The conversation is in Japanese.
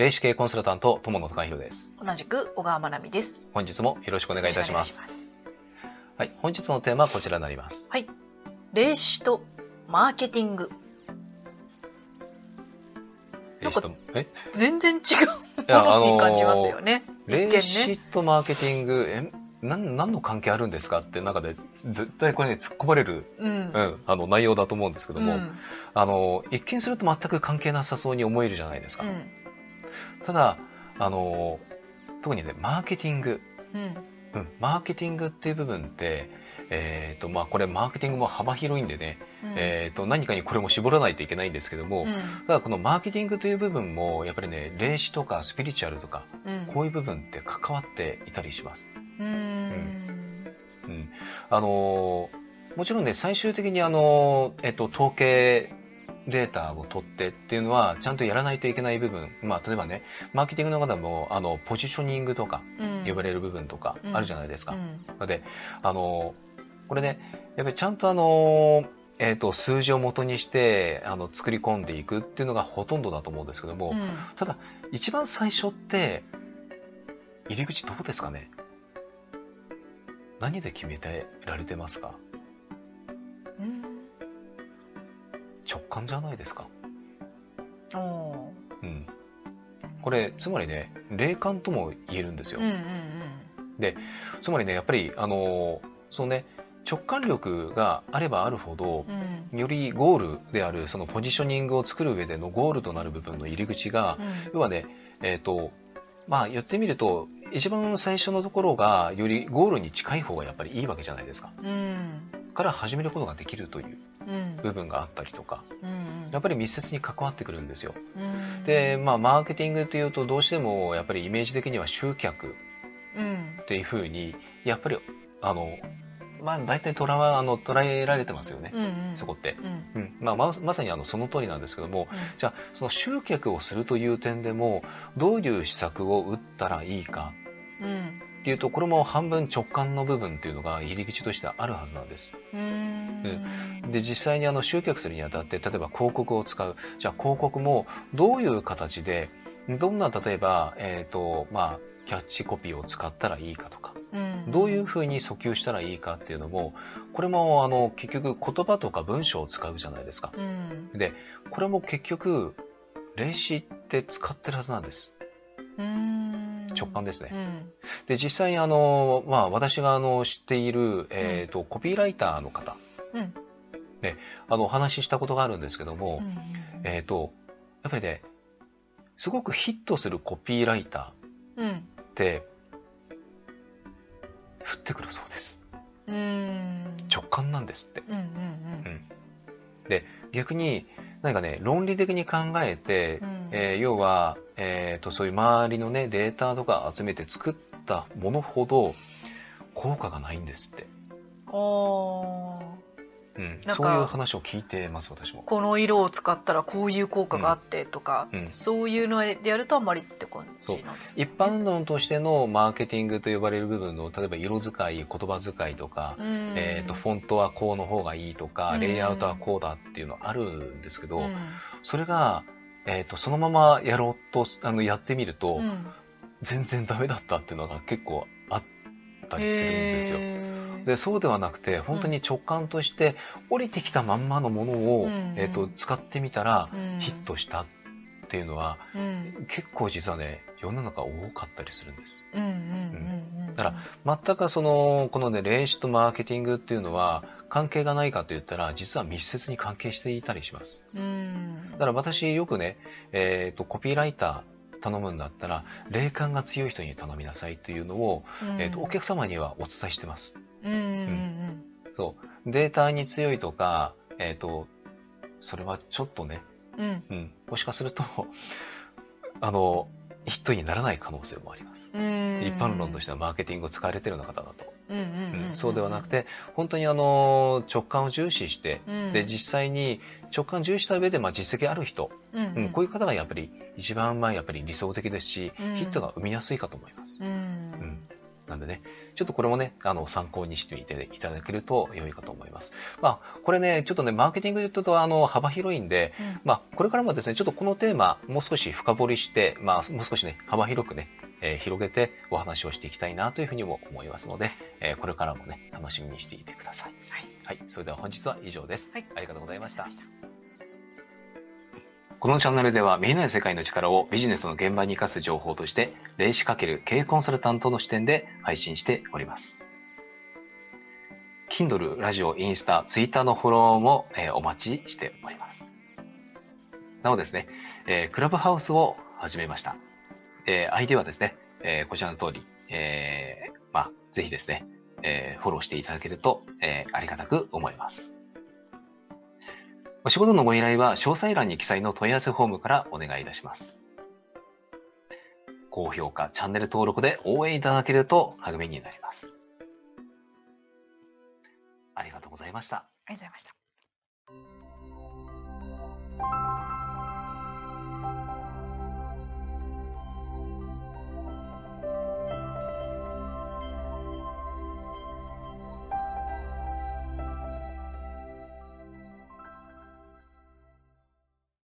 霊視系コンサルタント友野隆弘です。同じく小川真奈美です。本日もよろしくお願いいたします。はい本日のテーマはこちらになります。はい。霊視とマーケティング。霊視とえ？全然違う。ものに 感じますよね、霊視ねとマーケティングえ？なん何の関係あるんですかって中で絶対これね突っ込まれる、うん。うん、あの内容だと思うんですけども、うん。あの一見すると全く関係なさそうに思えるじゃないですか、うんただあの特にねマーケティング。うん。うん、マーケティングっていう部分って、えーとまあ、これマーケティングも幅広いんでね、うん。えー、と何かにこれも絞らないといけないんですけども、うん。ただこのマーケティングという部分もやっぱりね霊視とかスピリチュアルとかうん。こういう部分って関わっていたりします。うん。うん。あのーもちろんね最終的にあのー、えっと、統計データを取ってっていうのはちゃんとやらないといけない部分、まあ、例えばねマーケティングの方もあのポジショニングとかうん。呼ばれる部分とかあるじゃないですか。うん。ので、あの、これね、やっぱりちゃんとあの、えっ、と、数字を元にして、あの、作り込んでいくっていうのがほとんどだと思うんですけども、うん。ただ、一番最初って、入り口どうですかね？何で決めてられてますか？うん直感じゃないですか。うん。これ、つまりね、霊感とも言えるんですよ。うんうんつまりね、やっぱり、あの、そのね、直感力があればあるほど、うん。うんよりゴールであるそのポジショニングを作る上でのゴールとなる部分の入り口が、うん。要はね、えっ、と、まあ言ってみると、一番最初のところがよりゴールに近い方がやっぱりいいわけじゃないですか。うん。から始めることができるという。うん部分があったりとか、うんやっぱり密接に関わってくるんですよ。うん。で、まあマーケティングというとどうしてもやっぱりイメージ的には集客うん。っていうふうに、やっぱり、あの、まあ大体捉えあの捉えられてますよね、うんうん。そこって。うん。うん。まあ、ままさにあのその通りなんですけども、うん。じゃあその集客をするという点でもどういう施策を打ったらいいか。うんっていうとこれも半分直感の部分っていうのが入り口としてあるはずなんです。うん。で実際にあの集客するにあたって例えば広告を使う。じゃあ広告もどういう形でどんな例えば、えーとまあ、キャッチコピーを使ったらいいかとかうん。どういうふうに訴求したらいいかっていうのもこれもあの結局言葉とか文章を使うじゃないですか。うん。でこれも結局霊視って使ってるはずなんです。うん直感ですね、うん。で実際にあの、まあ、私があの知っている、えーとコピーライターの方。うん。あのお話ししたことがあるんですけども、うんえっ、とやっぱりねすごくヒットするコピーライタうんーって降ってくるそうです。うん。直感なんですって。うんうん逆に何かね論理的に考えて、うん。えー要は、えー、とそういう周りのねデータとか集めて作ったものほど効果がないんですって、おー。うん、そういう話を聞いてます私も。この色を使ったらこういう効果があってとか、うん。うん。そういうのでやるとあんまり感じなんですね。一般論としてのマーケティングと呼ばれる部分の例えば色使い言葉遣いとか、うん。えー、とフォントはこうの方がいいとか、うん。レイアウトはこうだっていうのあるんですけど、うん。それが、えー、とそのままやろうとあのやってみると、うん。全然ダメだったっていうのが結構あったりするんですよ。でそうではなくて本当に直感として降りてきたまんまのものを、うん。えー、と使ってみたらうん。ヒットしたっていうのは、うん。結構実はね世の中多かったりするんです。うんうんうんうんだから全くそのこのね霊視とマーケティングっていうのは関係がないかと言ったら実は密接に関係していたりします。うん。だから私よくね、えー、とコピーライター頼むんだったら霊感が強い人に頼みなさいというのを、えー、とお客様にはお伝えしてます。うんうんそう。データに強いとか、えっ、と、それはちょっとね、うん。うん。うん、もしかすると、あの、ヒットにならない可能性もあります。うん。一般論としてはマーケティングを使われているような方だと。そうではなくて、本当にあの、直感を重視して、うん。で、実際に直感を重視した上で、まあ、実績ある人、うん。うん。こういう方がやっぱり一番まあやっぱり理想的ですし、うん。ヒットが生みやすいかと思います。うん。うんなんでね、ちょっとこれもね、あの、参考にしていただけると良いかと思います。まあ、これね、ちょっとね、マーケティングで言うと、あの、幅広いんで、うんまあ、これからもですね、ちょっとこのテーマ、もう少し深掘りして、まあ、もう少しね、幅広くね、えー広げてお話をしていきたいなというふうにも思いますので、えーこれからもね、楽しみにしていてください。はい。はい。それでは本日は以上です。はいありがとうございましたこのチャンネルでは見えない世界の力をビジネスの現場に生かす情報として、霊視×経営コンサルタントの視点で配信しております。Kindle、ラジオ、インスタ、ツイッターのフォローも、えーお待ちしております。なおですね、えークラブハウスを始めました。えー、ID はですね、えーこちらの通り、えーまあ、ぜひですね、えーフォローしていただけると、えーありがたく思います。お仕事のご依頼は詳細欄に記載の問い合わせフォームからお願いいたします。高評価、チャンネル登録で応援いただけると励みになります。ありがとうございました。ありがとうございました。